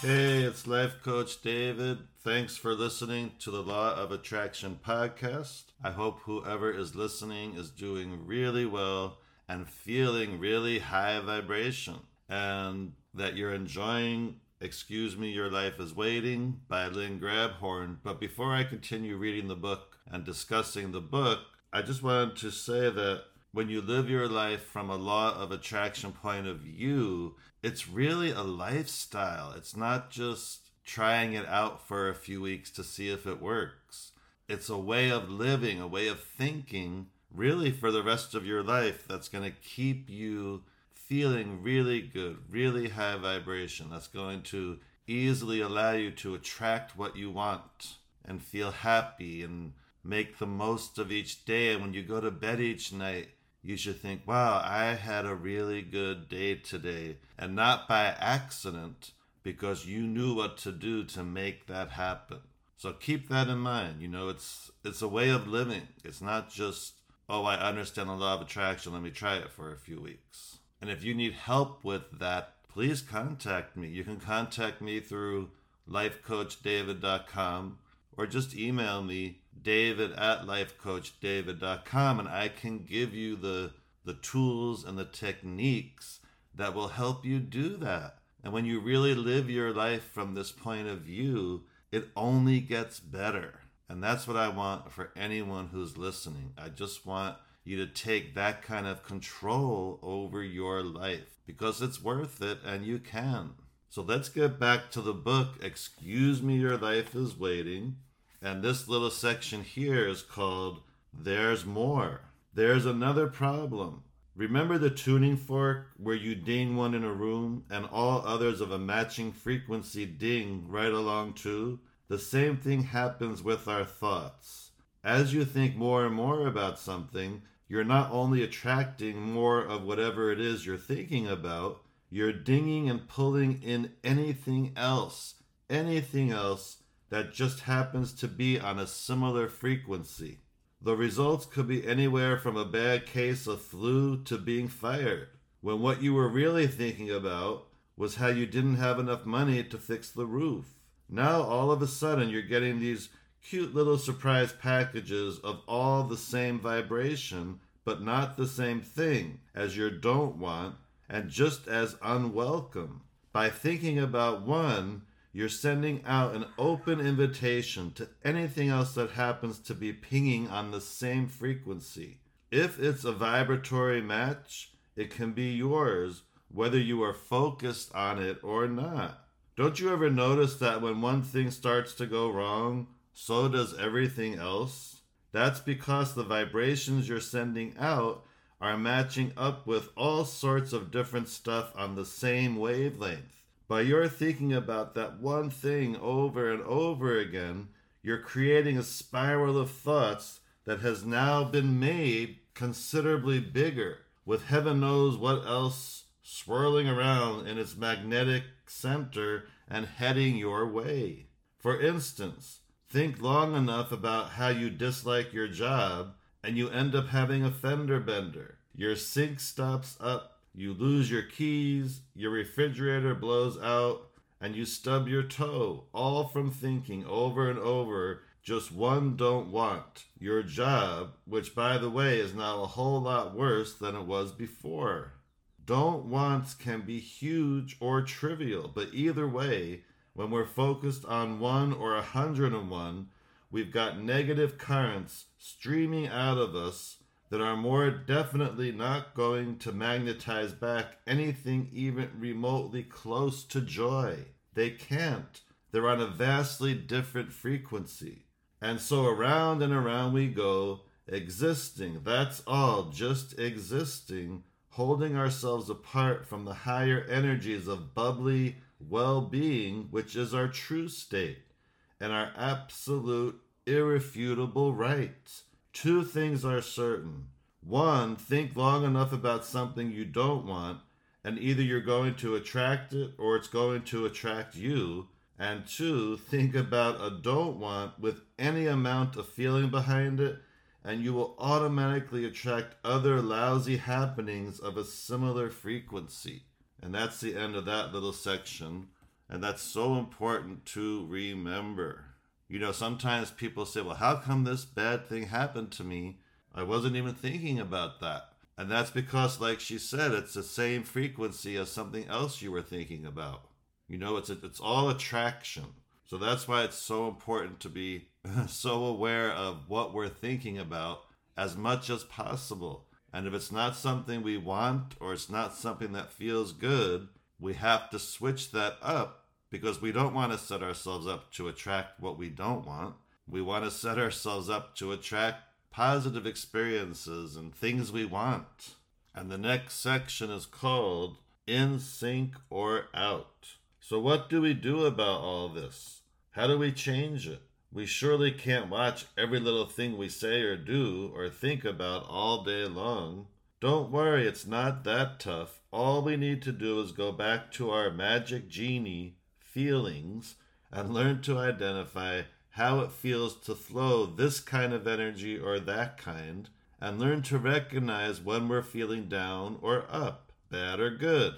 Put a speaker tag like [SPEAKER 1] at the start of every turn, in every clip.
[SPEAKER 1] Hey, it's Life Coach David. Thanks for listening to the Law of Attraction podcast. I hope whoever is listening is doing really well and feeling really high vibration and that you're enjoying Excuse Me, Your Life is Waiting by Lynn Grabhorn. But before I continue reading the book and discussing the book, I just wanted to say that when you live your life from a law of attraction point of view, it's really a lifestyle. It's not just trying it out for a few weeks to see if it works. It's a way of living, a way of thinking, really for the rest of your life that's going to keep you feeling really good, really high vibration. That's going to easily allow you to attract what you want and feel happy and make the most of each day. And when you go to bed each night, you should think, wow, I had a really good day today. And not by accident, because you knew what to do to make that happen. So keep that in mind. You know, it's it's a way of living. It's not just, oh, I understand the law of attraction, let me try it for a few weeks. And if you need help with that, please contact me. You can contact me through lifecoachdavid.com or just email me david at lifecoachdavid.com and I can give you the the tools and the techniques that will help you do that. And when you really live your life from this point of view, it only gets better. And that's what I want for anyone who's listening. I just want you to take that kind of control over your life because it's worth it and you can. So let's get back to the book. Excuse me, your life is waiting. And this little section here is called There's More. There's another problem. Remember the tuning fork where you ding one in a room and all others of a matching frequency ding right along too? The same thing happens with our thoughts. As you think more and more about something, you're not only attracting more of whatever it is you're thinking about, you're dinging and pulling in anything else, anything else that just happens to be on a similar frequency. The results could be anywhere from a bad case of flu to being fired, when what you were really thinking about was how you didn't have enough money to fix the roof. Now all of a sudden you're getting these cute little surprise packages of all the same vibration, but not the same thing as your don't want, and just as unwelcome. By thinking about one, you're sending out an open invitation to anything else that happens to be pinging on the same frequency. If it's a vibratory match, it can be yours whether you are focused on it or not. Don't you ever notice that when one thing starts to go wrong, so does everything else. That's because the vibrations you're sending out are matching up with all sorts of different stuff on the same wavelength. By your thinking about that one thing over and over again, you're creating a spiral of thoughts that has now been made considerably bigger, with heaven knows what else swirling around in its magnetic center and heading your way. For instance, Think long enough about how you dislike your job, and you end up having a fender bender. Your sink stops up, you lose your keys, your refrigerator blows out, and you stub your toe, all from thinking over and over just one don't want your job, which by the way is now a whole lot worse than it was before. Don't wants can be huge or trivial, but either way, when we're focused on one or a hundred and one, we've got negative currents streaming out of us that are more definitely not going to magnetize back anything even remotely close to joy. They can't. They're on a vastly different frequency. And so around and around we go, existing, that's all, just existing, holding ourselves apart from the higher energies of bubbly, well being, which is our true state and our absolute, irrefutable rights. Two things are certain. One, think long enough about something you don't want, and either you're going to attract it or it's going to attract you. And two, think about a don't want with any amount of feeling behind it, and you will automatically attract other lousy happenings of a similar frequency. And that's the end of that little section. And that's so important to remember. You know, sometimes people say, well, how come this bad thing happened to me? I wasn't even thinking about that. And that's because, like she said, it's the same frequency as something else you were thinking about. You know, it's, a, it's all attraction. So that's why it's so important to be so aware of what we're thinking about as much as possible. And if it's not something we want or it's not something that feels good, we have to switch that up because we don't want to set ourselves up to attract what we don't want. We want to set ourselves up to attract positive experiences and things we want. And the next section is called In Sync or Out. So, what do we do about all this? How do we change it? We surely can't watch every little thing we say or do or think about all day long. Don't worry, it's not that tough. All we need to do is go back to our magic genie feelings and learn to identify how it feels to flow this kind of energy or that kind, and learn to recognize when we're feeling down or up, bad or good,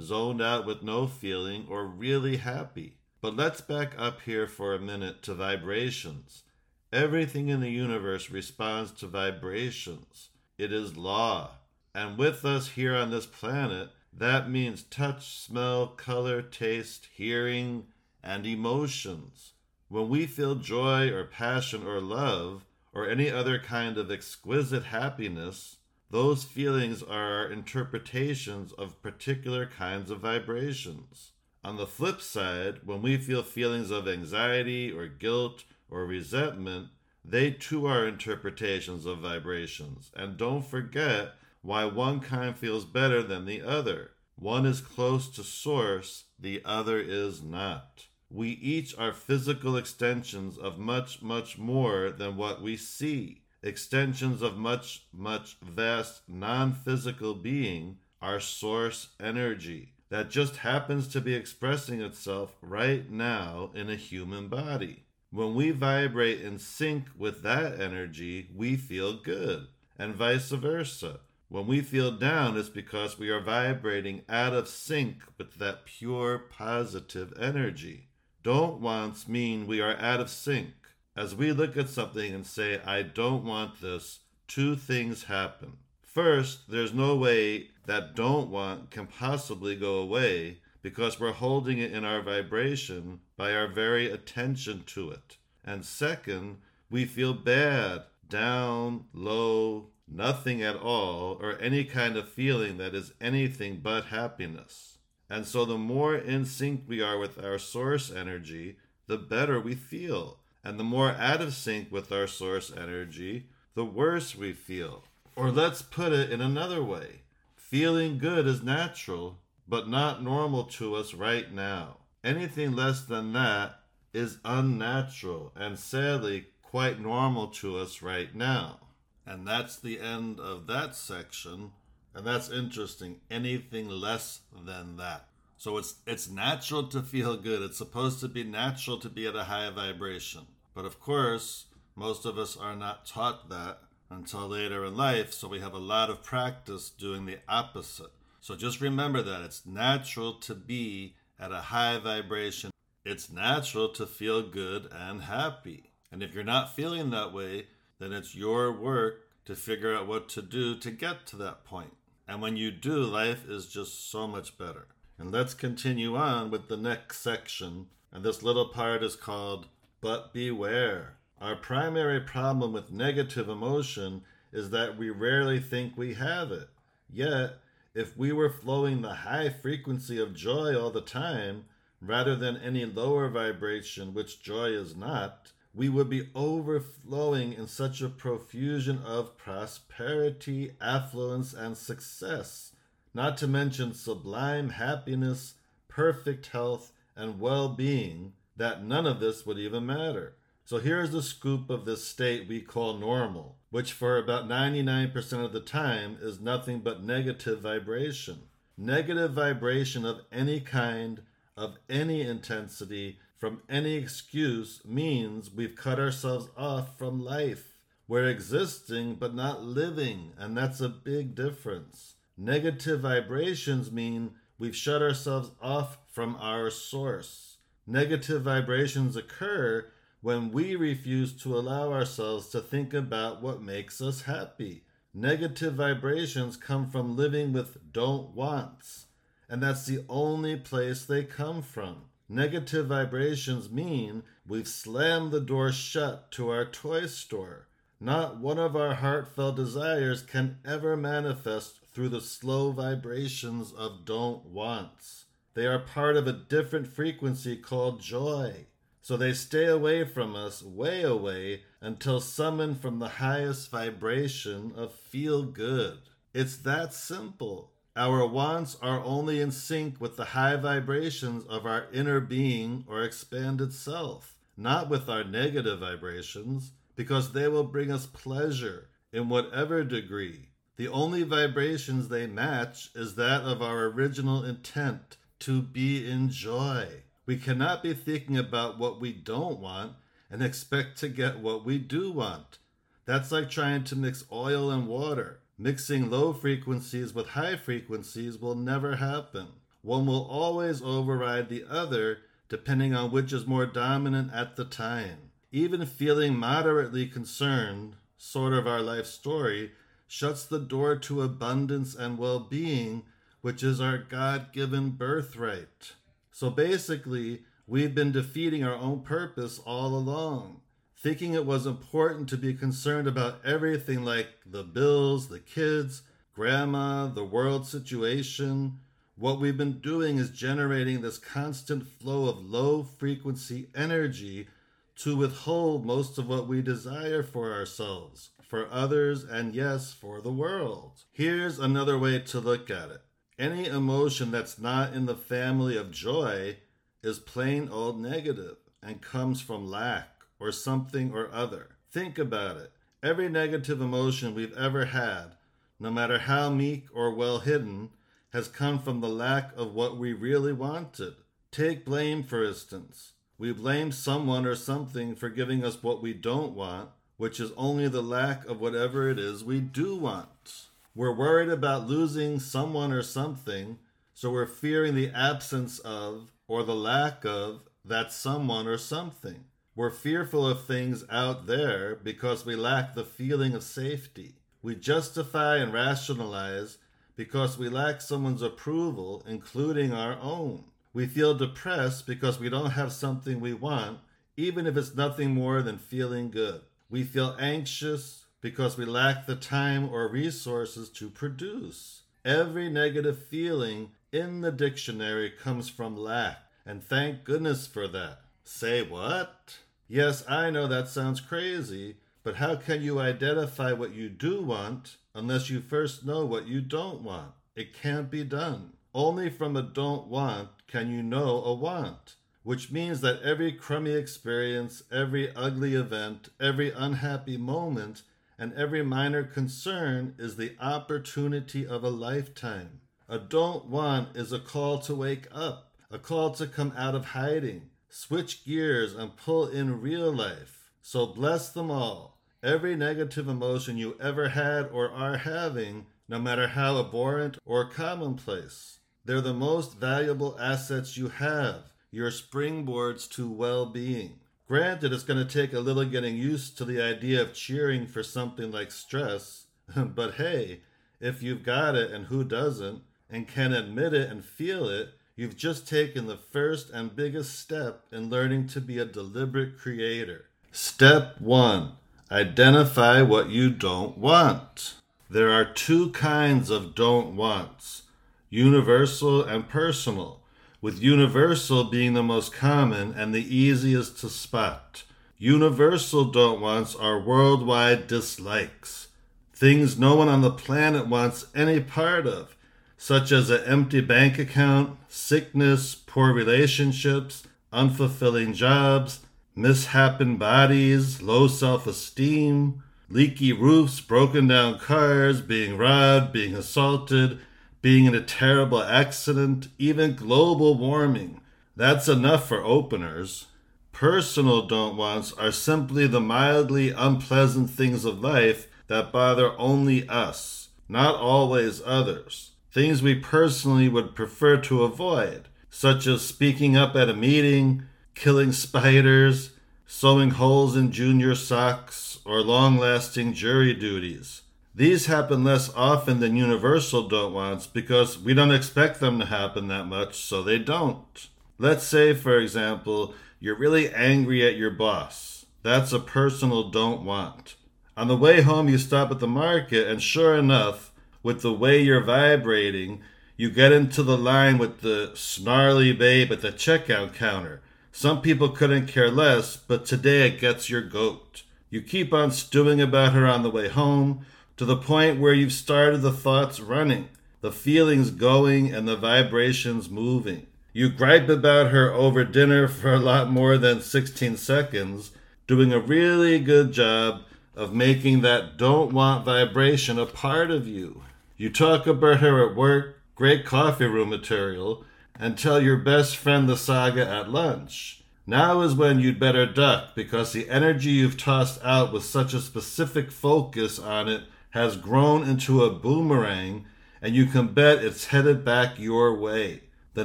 [SPEAKER 1] zoned out with no feeling, or really happy. But let's back up here for a minute to vibrations. Everything in the universe responds to vibrations. It is law. And with us here on this planet, that means touch, smell, color, taste, hearing, and emotions. When we feel joy or passion or love, or any other kind of exquisite happiness, those feelings are interpretations of particular kinds of vibrations. On the flip side, when we feel feelings of anxiety or guilt or resentment, they too are interpretations of vibrations. And don't forget why one kind feels better than the other. One is close to source, the other is not. We each are physical extensions of much, much more than what we see. Extensions of much, much vast non physical being, our source energy that just happens to be expressing itself right now in a human body. When we vibrate in sync with that energy, we feel good, and vice versa. When we feel down, it's because we are vibrating out of sync with that pure positive energy. Don't wants mean we are out of sync. As we look at something and say, I don't want this, two things happen. First, there's no way that don't want can possibly go away because we're holding it in our vibration by our very attention to it. And second, we feel bad, down, low, nothing at all, or any kind of feeling that is anything but happiness. And so the more in sync we are with our source energy, the better we feel. And the more out of sync with our source energy, the worse we feel. Or let's put it in another way feeling good is natural, but not normal to us right now. Anything less than that is unnatural and sadly quite normal to us right now. And that's the end of that section. And that's interesting. Anything less than that. So it's it's natural to feel good. It's supposed to be natural to be at a high vibration. But of course, most of us are not taught that until later in life, so we have a lot of practice doing the opposite. So just remember that it's natural to be at a high vibration. It's natural to feel good and happy. And if you're not feeling that way, then it's your work to figure out what to do to get to that point. And when you do, life is just so much better. And let's continue on with the next section. And this little part is called But Beware. Our primary problem with negative emotion is that we rarely think we have it. Yet, if we were flowing the high frequency of joy all the time, rather than any lower vibration, which joy is not, we would be overflowing in such a profusion of prosperity, affluence, and success, not to mention sublime happiness, perfect health, and well being, that none of this would even matter. So here's the scoop of this state we call normal, which for about 99% of the time is nothing but negative vibration. Negative vibration of any kind, of any intensity, from any excuse means we've cut ourselves off from life. We're existing but not living, and that's a big difference. Negative vibrations mean we've shut ourselves off from our source. Negative vibrations occur when we refuse to allow ourselves to think about what makes us happy. Negative vibrations come from living with don't wants, and that's the only place they come from. Negative vibrations mean we've slammed the door shut to our toy store. Not one of our heartfelt desires can ever manifest through the slow vibrations of don't wants. They are part of a different frequency called joy. So they stay away from us, way away, until summoned from the highest vibration of feel good. It's that simple. Our wants are only in sync with the high vibrations of our inner being or expanded self, not with our negative vibrations, because they will bring us pleasure in whatever degree. The only vibrations they match is that of our original intent to be in joy. We cannot be thinking about what we don't want and expect to get what we do want. That's like trying to mix oil and water. Mixing low frequencies with high frequencies will never happen. One will always override the other depending on which is more dominant at the time. Even feeling moderately concerned, sort of our life story, shuts the door to abundance and well being, which is our God given birthright. So basically, we've been defeating our own purpose all along, thinking it was important to be concerned about everything like the bills, the kids, grandma, the world situation. What we've been doing is generating this constant flow of low frequency energy to withhold most of what we desire for ourselves, for others, and yes, for the world. Here's another way to look at it any emotion that's not in the family of joy is plain old negative and comes from lack or something or other. Think about it. Every negative emotion we've ever had, no matter how meek or well hidden, has come from the lack of what we really wanted. Take blame, for instance. We blame someone or something for giving us what we don't want, which is only the lack of whatever it is we do want. We're worried about losing someone or something, so we're fearing the absence of or the lack of that someone or something. We're fearful of things out there because we lack the feeling of safety. We justify and rationalize because we lack someone's approval, including our own. We feel depressed because we don't have something we want, even if it's nothing more than feeling good. We feel anxious because we lack the time or resources to produce. Every negative feeling in the dictionary comes from lack, and thank goodness for that. Say what? Yes, I know that sounds crazy, but how can you identify what you do want unless you first know what you don't want? It can't be done. Only from a don't want can you know a want, which means that every crummy experience, every ugly event, every unhappy moment and every minor concern is the opportunity of a lifetime. A don't want is a call to wake up, a call to come out of hiding, switch gears, and pull in real life. So bless them all. Every negative emotion you ever had or are having, no matter how abhorrent or commonplace, they're the most valuable assets you have, your springboards to well being. Granted, it's going to take a little getting used to the idea of cheering for something like stress, but hey, if you've got it and who doesn't, and can admit it and feel it, you've just taken the first and biggest step in learning to be a deliberate creator. Step one identify what you don't want. There are two kinds of don't wants universal and personal with universal being the most common and the easiest to spot. Universal don't wants are worldwide dislikes, things no one on the planet wants any part of, such as an empty bank account, sickness, poor relationships, unfulfilling jobs, mishapen bodies, low self esteem, leaky roofs, broken down cars, being robbed, being assaulted, being in a terrible accident, even global warming. That's enough for openers. Personal don't wants are simply the mildly unpleasant things of life that bother only us, not always others. Things we personally would prefer to avoid, such as speaking up at a meeting, killing spiders, sewing holes in junior socks, or long lasting jury duties. These happen less often than universal don't wants because we don't expect them to happen that much, so they don't. Let's say, for example, you're really angry at your boss. That's a personal don't want. On the way home, you stop at the market, and sure enough, with the way you're vibrating, you get into the line with the snarly babe at the checkout counter. Some people couldn't care less, but today it gets your goat. You keep on stewing about her on the way home to the point where you've started the thoughts running, the feelings going, and the vibrations moving. You gripe about her over dinner for a lot more than 16 seconds, doing a really good job of making that don't want vibration a part of you. You talk about her at work, great coffee room material, and tell your best friend the saga at lunch. Now is when you'd better duck because the energy you've tossed out with such a specific focus on it has grown into a boomerang, and you can bet it's headed back your way. The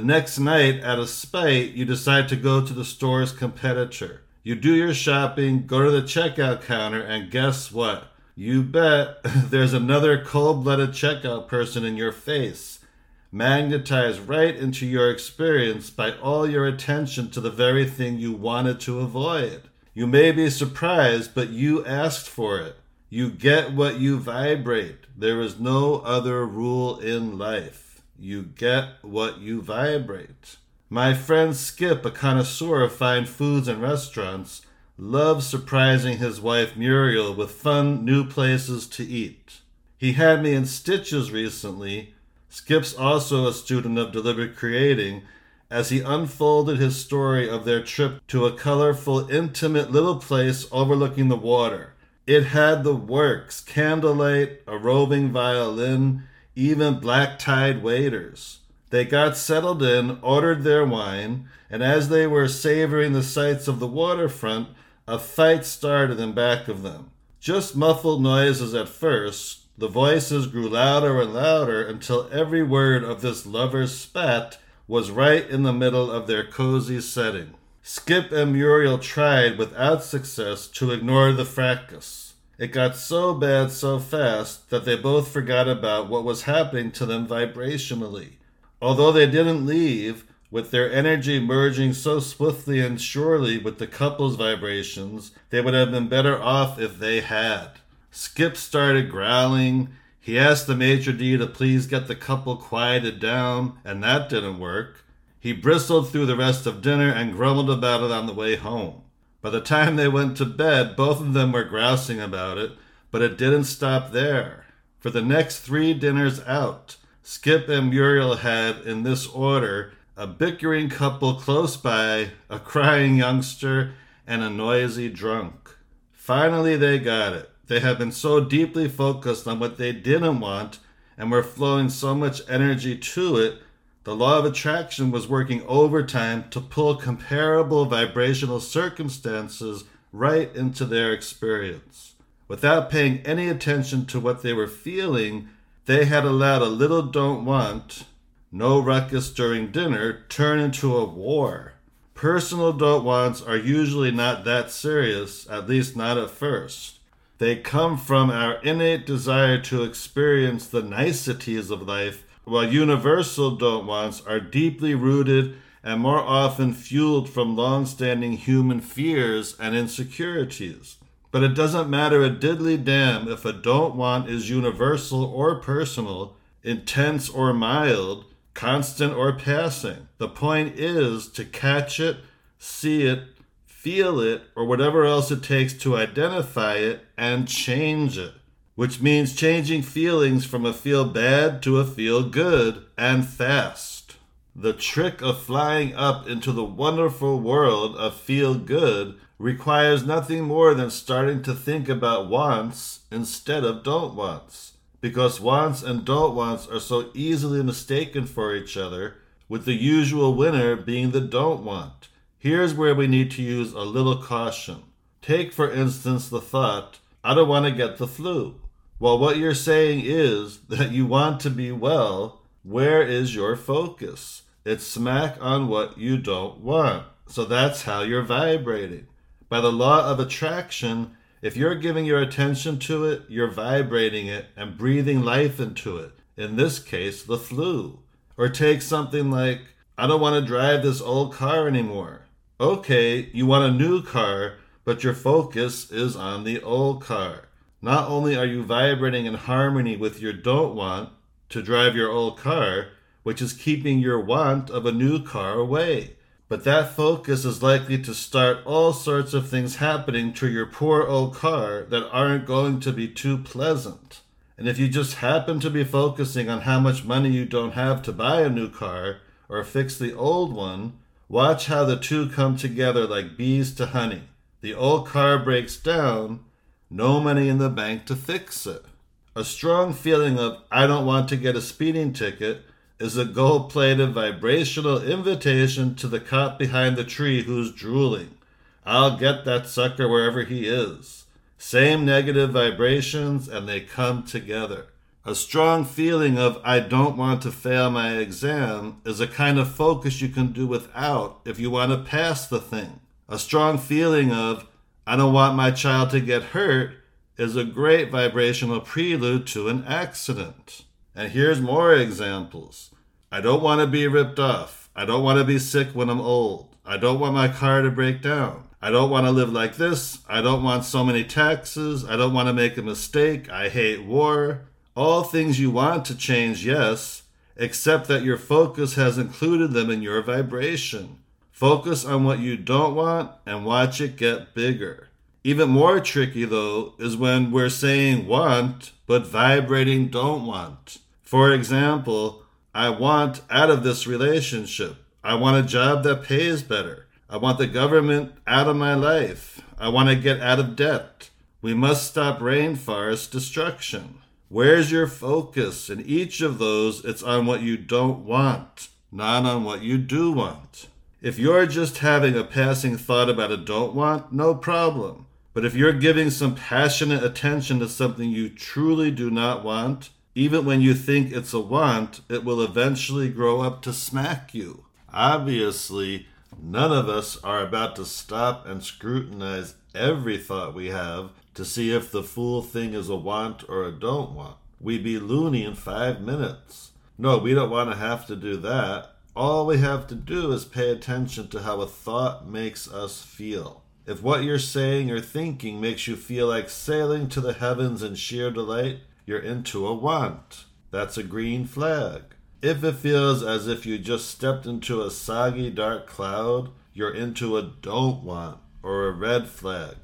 [SPEAKER 1] next night, at a spite, you decide to go to the store's competitor. You do your shopping, go to the checkout counter, and guess what? You bet there's another cold blooded checkout person in your face, magnetized right into your experience by all your attention to the very thing you wanted to avoid. You may be surprised, but you asked for it. You get what you vibrate. There is no other rule in life. You get what you vibrate. My friend Skip, a connoisseur of fine foods and restaurants, loves surprising his wife Muriel with fun new places to eat. He had me in stitches recently. Skip's also a student of deliberate creating as he unfolded his story of their trip to a colorful, intimate little place overlooking the water. It had the works candlelight, a roving violin, even black tied waiters. They got settled in, ordered their wine, and as they were savoring the sights of the waterfront, a fight started in back of them. Just muffled noises at first, the voices grew louder and louder until every word of this lover's spat was right in the middle of their cozy setting. Skip and Muriel tried without success to ignore the fracas. It got so bad so fast that they both forgot about what was happening to them vibrationally. Although they didn't leave, with their energy merging so swiftly and surely with the couple's vibrations, they would have been better off if they had. Skip started growling. He asked the maitre d' to please get the couple quieted down, and that didn't work. He bristled through the rest of dinner and grumbled about it on the way home. By the time they went to bed, both of them were grousing about it, but it didn't stop there. For the next three dinners out, Skip and Muriel had, in this order, a bickering couple close by, a crying youngster, and a noisy drunk. Finally, they got it. They had been so deeply focused on what they didn't want and were flowing so much energy to it the law of attraction was working overtime to pull comparable vibrational circumstances right into their experience. Without paying any attention to what they were feeling, they had allowed a little don't want, no ruckus during dinner, turn into a war. Personal don't wants are usually not that serious, at least not at first. They come from our innate desire to experience the niceties of life while universal don't wants are deeply rooted and more often fueled from long standing human fears and insecurities. But it doesn't matter a diddly damn if a don't want is universal or personal, intense or mild, constant or passing. The point is to catch it, see it, feel it, or whatever else it takes to identify it and change it which means changing feelings from a feel bad to a feel good and fast. The trick of flying up into the wonderful world of feel good requires nothing more than starting to think about wants instead of don't wants. Because wants and don't wants are so easily mistaken for each other, with the usual winner being the don't want. Here's where we need to use a little caution. Take, for instance, the thought, I don't want to get the flu. Well, what you're saying is that you want to be well, Where is your focus? It's smack on what you don't want. So that's how you're vibrating. By the law of attraction, if you're giving your attention to it, you're vibrating it and breathing life into it. In this case, the flu. Or take something like, I don't want to drive this old car anymore. Okay, you want a new car, but your focus is on the old car. Not only are you vibrating in harmony with your don't want to drive your old car, which is keeping your want of a new car away. But that focus is likely to start all sorts of things happening to your poor old car that aren't going to be too pleasant. And if you just happen to be focusing on how much money you don't have to buy a new car or fix the old one, watch how the two come together like bees to honey. The old car breaks down, no money in the bank to fix it. A strong feeling of, I don't want to get a speeding ticket is a gold plated vibrational invitation to the cop behind the tree who's drooling. I'll get that sucker wherever he is. Same negative vibrations, and they come together. A strong feeling of I don't want to fail my exam is a kind of focus you can do without if you want to pass the thing. A strong feeling of I don't want my child to get hurt is a great vibrational prelude to an accident. And here's more examples. I don't want to be ripped off. I don't want to be sick when I'm old. I don't want my car to break down. I don't want to live like this. I don't want so many taxes. I don't want to make a mistake. I hate war. All things you want to change, yes, except that your focus has included them in your vibration. Focus on what you don't want and watch it get bigger. Even more tricky, though, is when we're saying want but vibrating don't want. For example, I want out of this relationship. I want a job that pays better. I want the government out of my life. I want to get out of debt. We must stop rainforest destruction. Where's your focus? In each of those, it's on what you don't want, not on what you do want. If you're just having a passing thought about a don't want, no problem. But if you're giving some passionate attention to something you truly do not want, even when you think it's a want, it will eventually grow up to smack you. Obviously, none of us are about to stop and scrutinize every thought we have to see if the fool thing is a want or a don't want. We'd be loony in five minutes. No, we don't want to have to do that. All we have to do is pay attention to how a thought makes us feel. If what you're saying or thinking makes you feel like sailing to the heavens in sheer delight, you're into a want. That's a green flag. If it feels as if you just stepped into a soggy dark cloud, you're into a don't want or a red flag.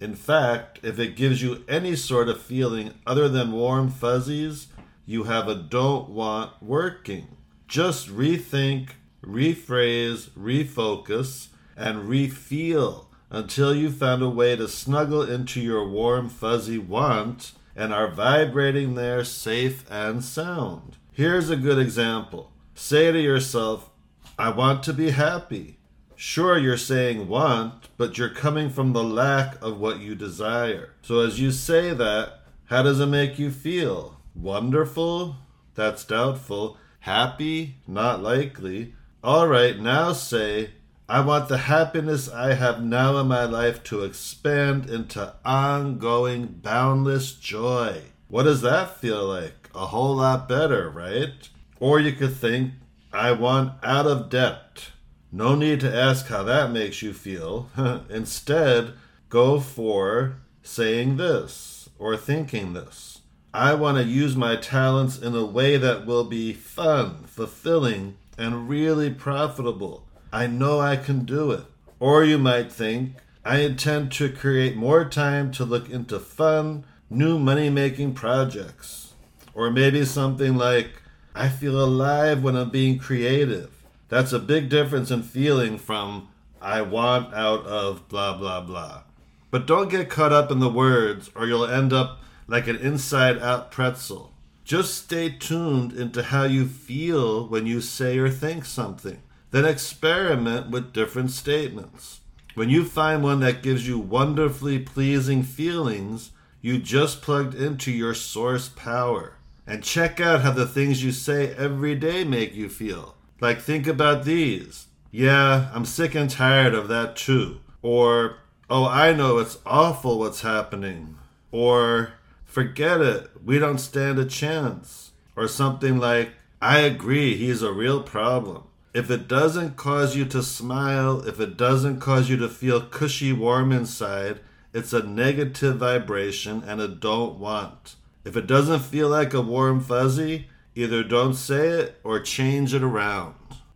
[SPEAKER 1] In fact, if it gives you any sort of feeling other than warm fuzzies, you have a don't want working. Just rethink, rephrase, refocus, and refeel until you found a way to snuggle into your warm fuzzy want and are vibrating there safe and sound. Here's a good example. Say to yourself, I want to be happy. Sure, you're saying want, but you're coming from the lack of what you desire. So as you say that, how does it make you feel? Wonderful? That's doubtful. Happy? Not likely. All right, now say, I want the happiness I have now in my life to expand into ongoing, boundless joy. What does that feel like? A whole lot better, right? Or you could think, I want out of debt. No need to ask how that makes you feel. Instead, go for saying this or thinking this. I want to use my talents in a way that will be fun, fulfilling, and really profitable. I know I can do it. Or you might think, I intend to create more time to look into fun, new money making projects. Or maybe something like, I feel alive when I'm being creative. That's a big difference in feeling from, I want out of blah blah blah. But don't get caught up in the words or you'll end up like an inside out pretzel. Just stay tuned into how you feel when you say or think something. Then experiment with different statements. When you find one that gives you wonderfully pleasing feelings, you just plugged into your source power. and check out how the things you say every day make you feel. Like, think about these. Yeah, I'm sick and tired of that too. Or, oh, I know it's awful what's happening. Or, forget it, we don't stand a chance. Or something like, I agree, he's a real problem. If it doesn't cause you to smile, if it doesn't cause you to feel cushy warm inside, it's a negative vibration and a don't want. If it doesn't feel like a warm fuzzy, either don't say it or change it around.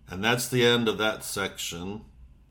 [SPEAKER 1] And that's the end of that section.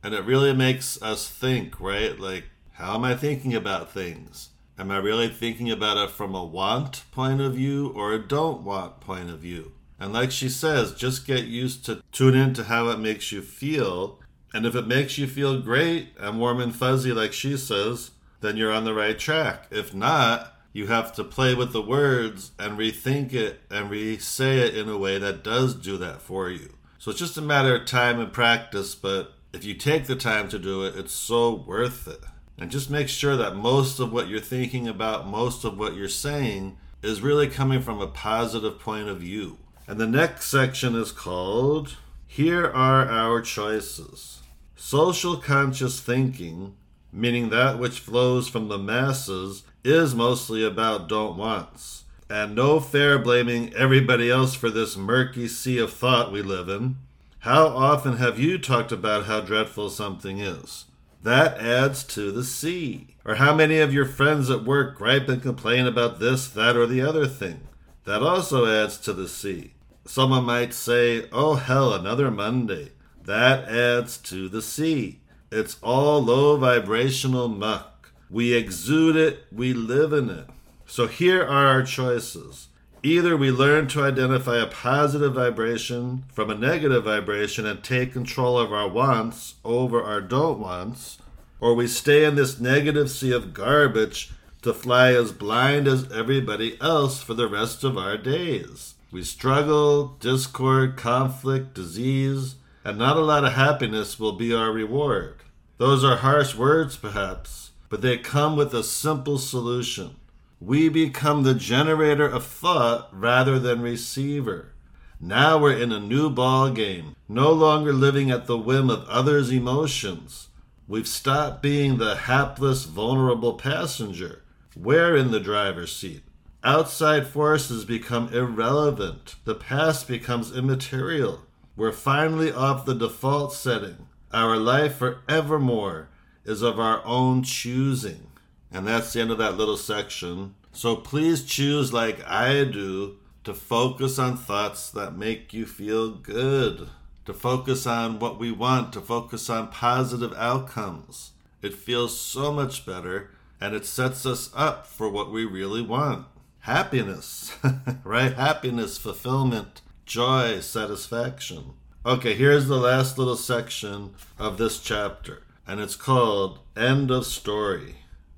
[SPEAKER 1] And it really makes us think, right? Like, how am I thinking about things? Am I really thinking about it from a want point of view or a don't want point of view? And like she says, just get used to tune in to how it makes you feel. And if it makes you feel great and warm and fuzzy, like she says, then you're on the right track. If not, you have to play with the words and rethink it and re say it in a way that does do that for you. So it's just a matter of time and practice, but if you take the time to do it, it's so worth it. And just make sure that most of what you're thinking about, most of what you're saying, is really coming from a positive point of view. And the next section is called Here Are Our Choices. Social conscious thinking, meaning that which flows from the masses, is mostly about don't wants. And no fair blaming everybody else for this murky sea of thought we live in. How often have you talked about how dreadful something is? That adds to the sea. Or how many of your friends at work gripe and complain about this, that, or the other thing? That also adds to the sea. Someone might say, oh hell, another Monday. That adds to the sea. It's all low vibrational muck. We exude it, we live in it. So here are our choices. Either we learn to identify a positive vibration from a negative vibration and take control of our wants over our don't wants, or we stay in this negative sea of garbage to fly as blind as everybody else for the rest of our days. We struggle, discord, conflict, disease, and not a lot of happiness will be our reward. Those are harsh words, perhaps, but they come with a simple solution. We become the generator of thought rather than receiver. Now we're in a new ball game, no longer living at the whim of others' emotions. We've stopped being the hapless, vulnerable passenger. We're in the driver's seat. Outside forces become irrelevant. The past becomes immaterial. We're finally off the default setting. Our life forevermore is of our own choosing. And that's the end of that little section. So please choose, like I do, to focus on thoughts that make you feel good, to focus on what we want, to focus on positive outcomes. It feels so much better and it sets us up for what we really want happiness, right? Happiness, fulfillment, joy, satisfaction. Okay, here's the last little section of this chapter, and it's called End of Story.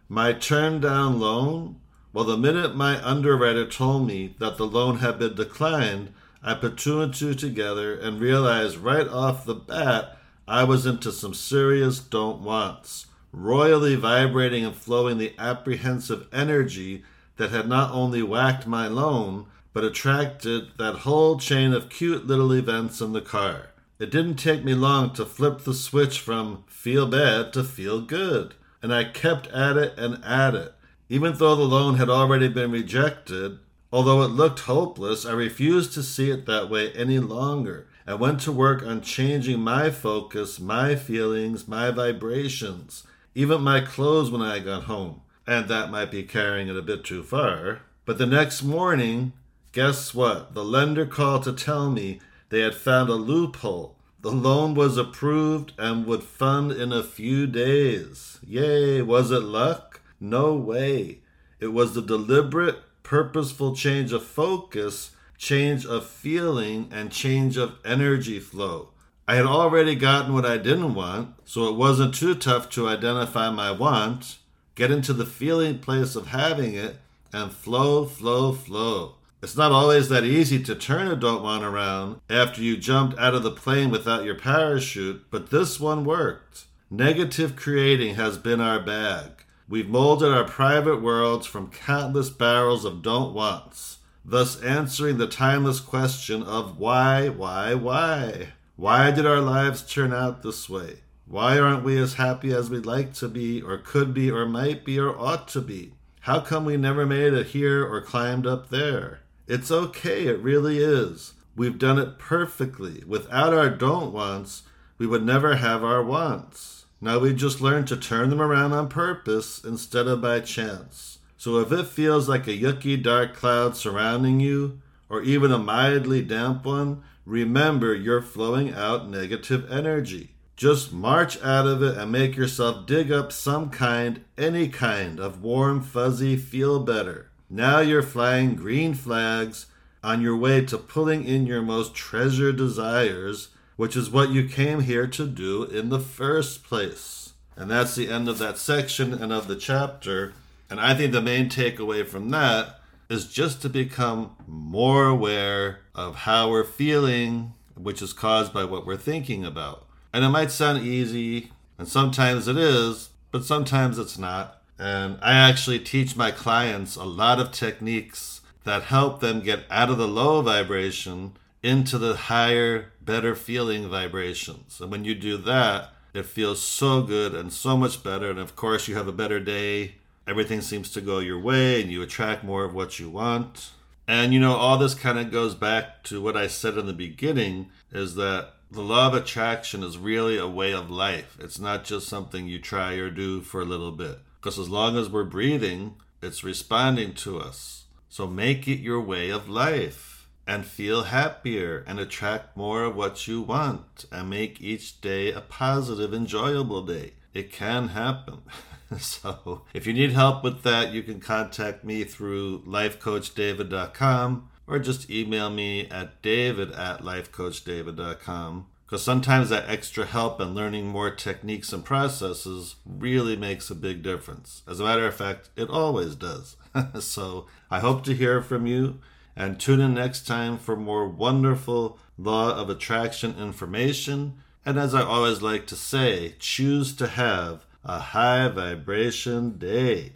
[SPEAKER 1] My turned down loan? Well, the minute my underwriter told me that the loan had been declined, I put two and two together and realized right off the bat I was into some serious don't wants, royally vibrating and flowing the apprehensive energy that had not only whacked my loan, but attracted that whole chain of cute little events in the car. It didn't take me long to flip the switch from feel bad to feel good, and I kept at it and at it. Even though the loan had already been rejected, although it looked hopeless, I refused to see it that way any longer I went to work on changing my focus, my feelings, my vibrations, even my clothes when I got home and that might be carrying it a bit too far. But the next morning, guess what? The lender called to tell me they had found a loophole. The loan was approved and would fund in a few days. Yay! Was it luck? No way. It was the deliberate, purposeful change of focus, change of feeling, and change of energy flow. I had already gotten what I didn't want, so it wasn't too tough to identify my want get into the feeling place of having it, and flow, flow, flow. It's not always that easy to turn a don't want around after you jumped out of the plane without your parachute, but this one worked. Negative creating has been our bag. We've molded our private worlds from countless barrels of don't wants. thus answering the timeless question of why, why, why? Why did our lives turn out this way? Why aren't we as happy as we'd like to be, or could be, or might be, or ought to be? How come we never made it here or climbed up there? It's okay, it really is. We've done it perfectly. Without our don't wants, we would never have our wants. Now we just learned to turn them around on purpose instead of by chance. So if it feels like a yucky dark cloud surrounding you, or even a mildly damp one, remember you're flowing out negative energy. Just march out of it and make yourself dig up some kind, any kind of warm, fuzzy feel better. Now you're flying green flags on your way to pulling in your most treasured desires, which is what you came here to do in the first place. And that's the end of that section and of the chapter. And I think the main takeaway from that is just to become more aware of how we're feeling, which is caused by what we're thinking about. And it might sound easy, and sometimes it is, but sometimes it's not. And I actually teach my clients a lot of techniques that help them get out of the low vibration into the higher, better feeling vibrations. And when you do that, it feels so good and so much better. And of course, you have a better day. Everything seems to go your way and you attract more of what you want. And you know, all this kind of goes back to what I said in the beginning is that the law of attraction is really a way of life. It's not just something you try or do for a little bit. Because as long as we're breathing, it's responding to us. So make it your way of life and feel happier and attract more of what you want and make each day a positive, enjoyable day. It can happen. so if you need help with that, you can contact me through lifecoachdavid.com or just email me at david at lifecoachdavid.com because sometimes that extra help and learning more techniques and processes really makes a big difference. As a matter of fact, it always does. so I hope to hear from you and tune in next time for more wonderful law of attraction information. And as I always like to say, choose to have a high vibration day.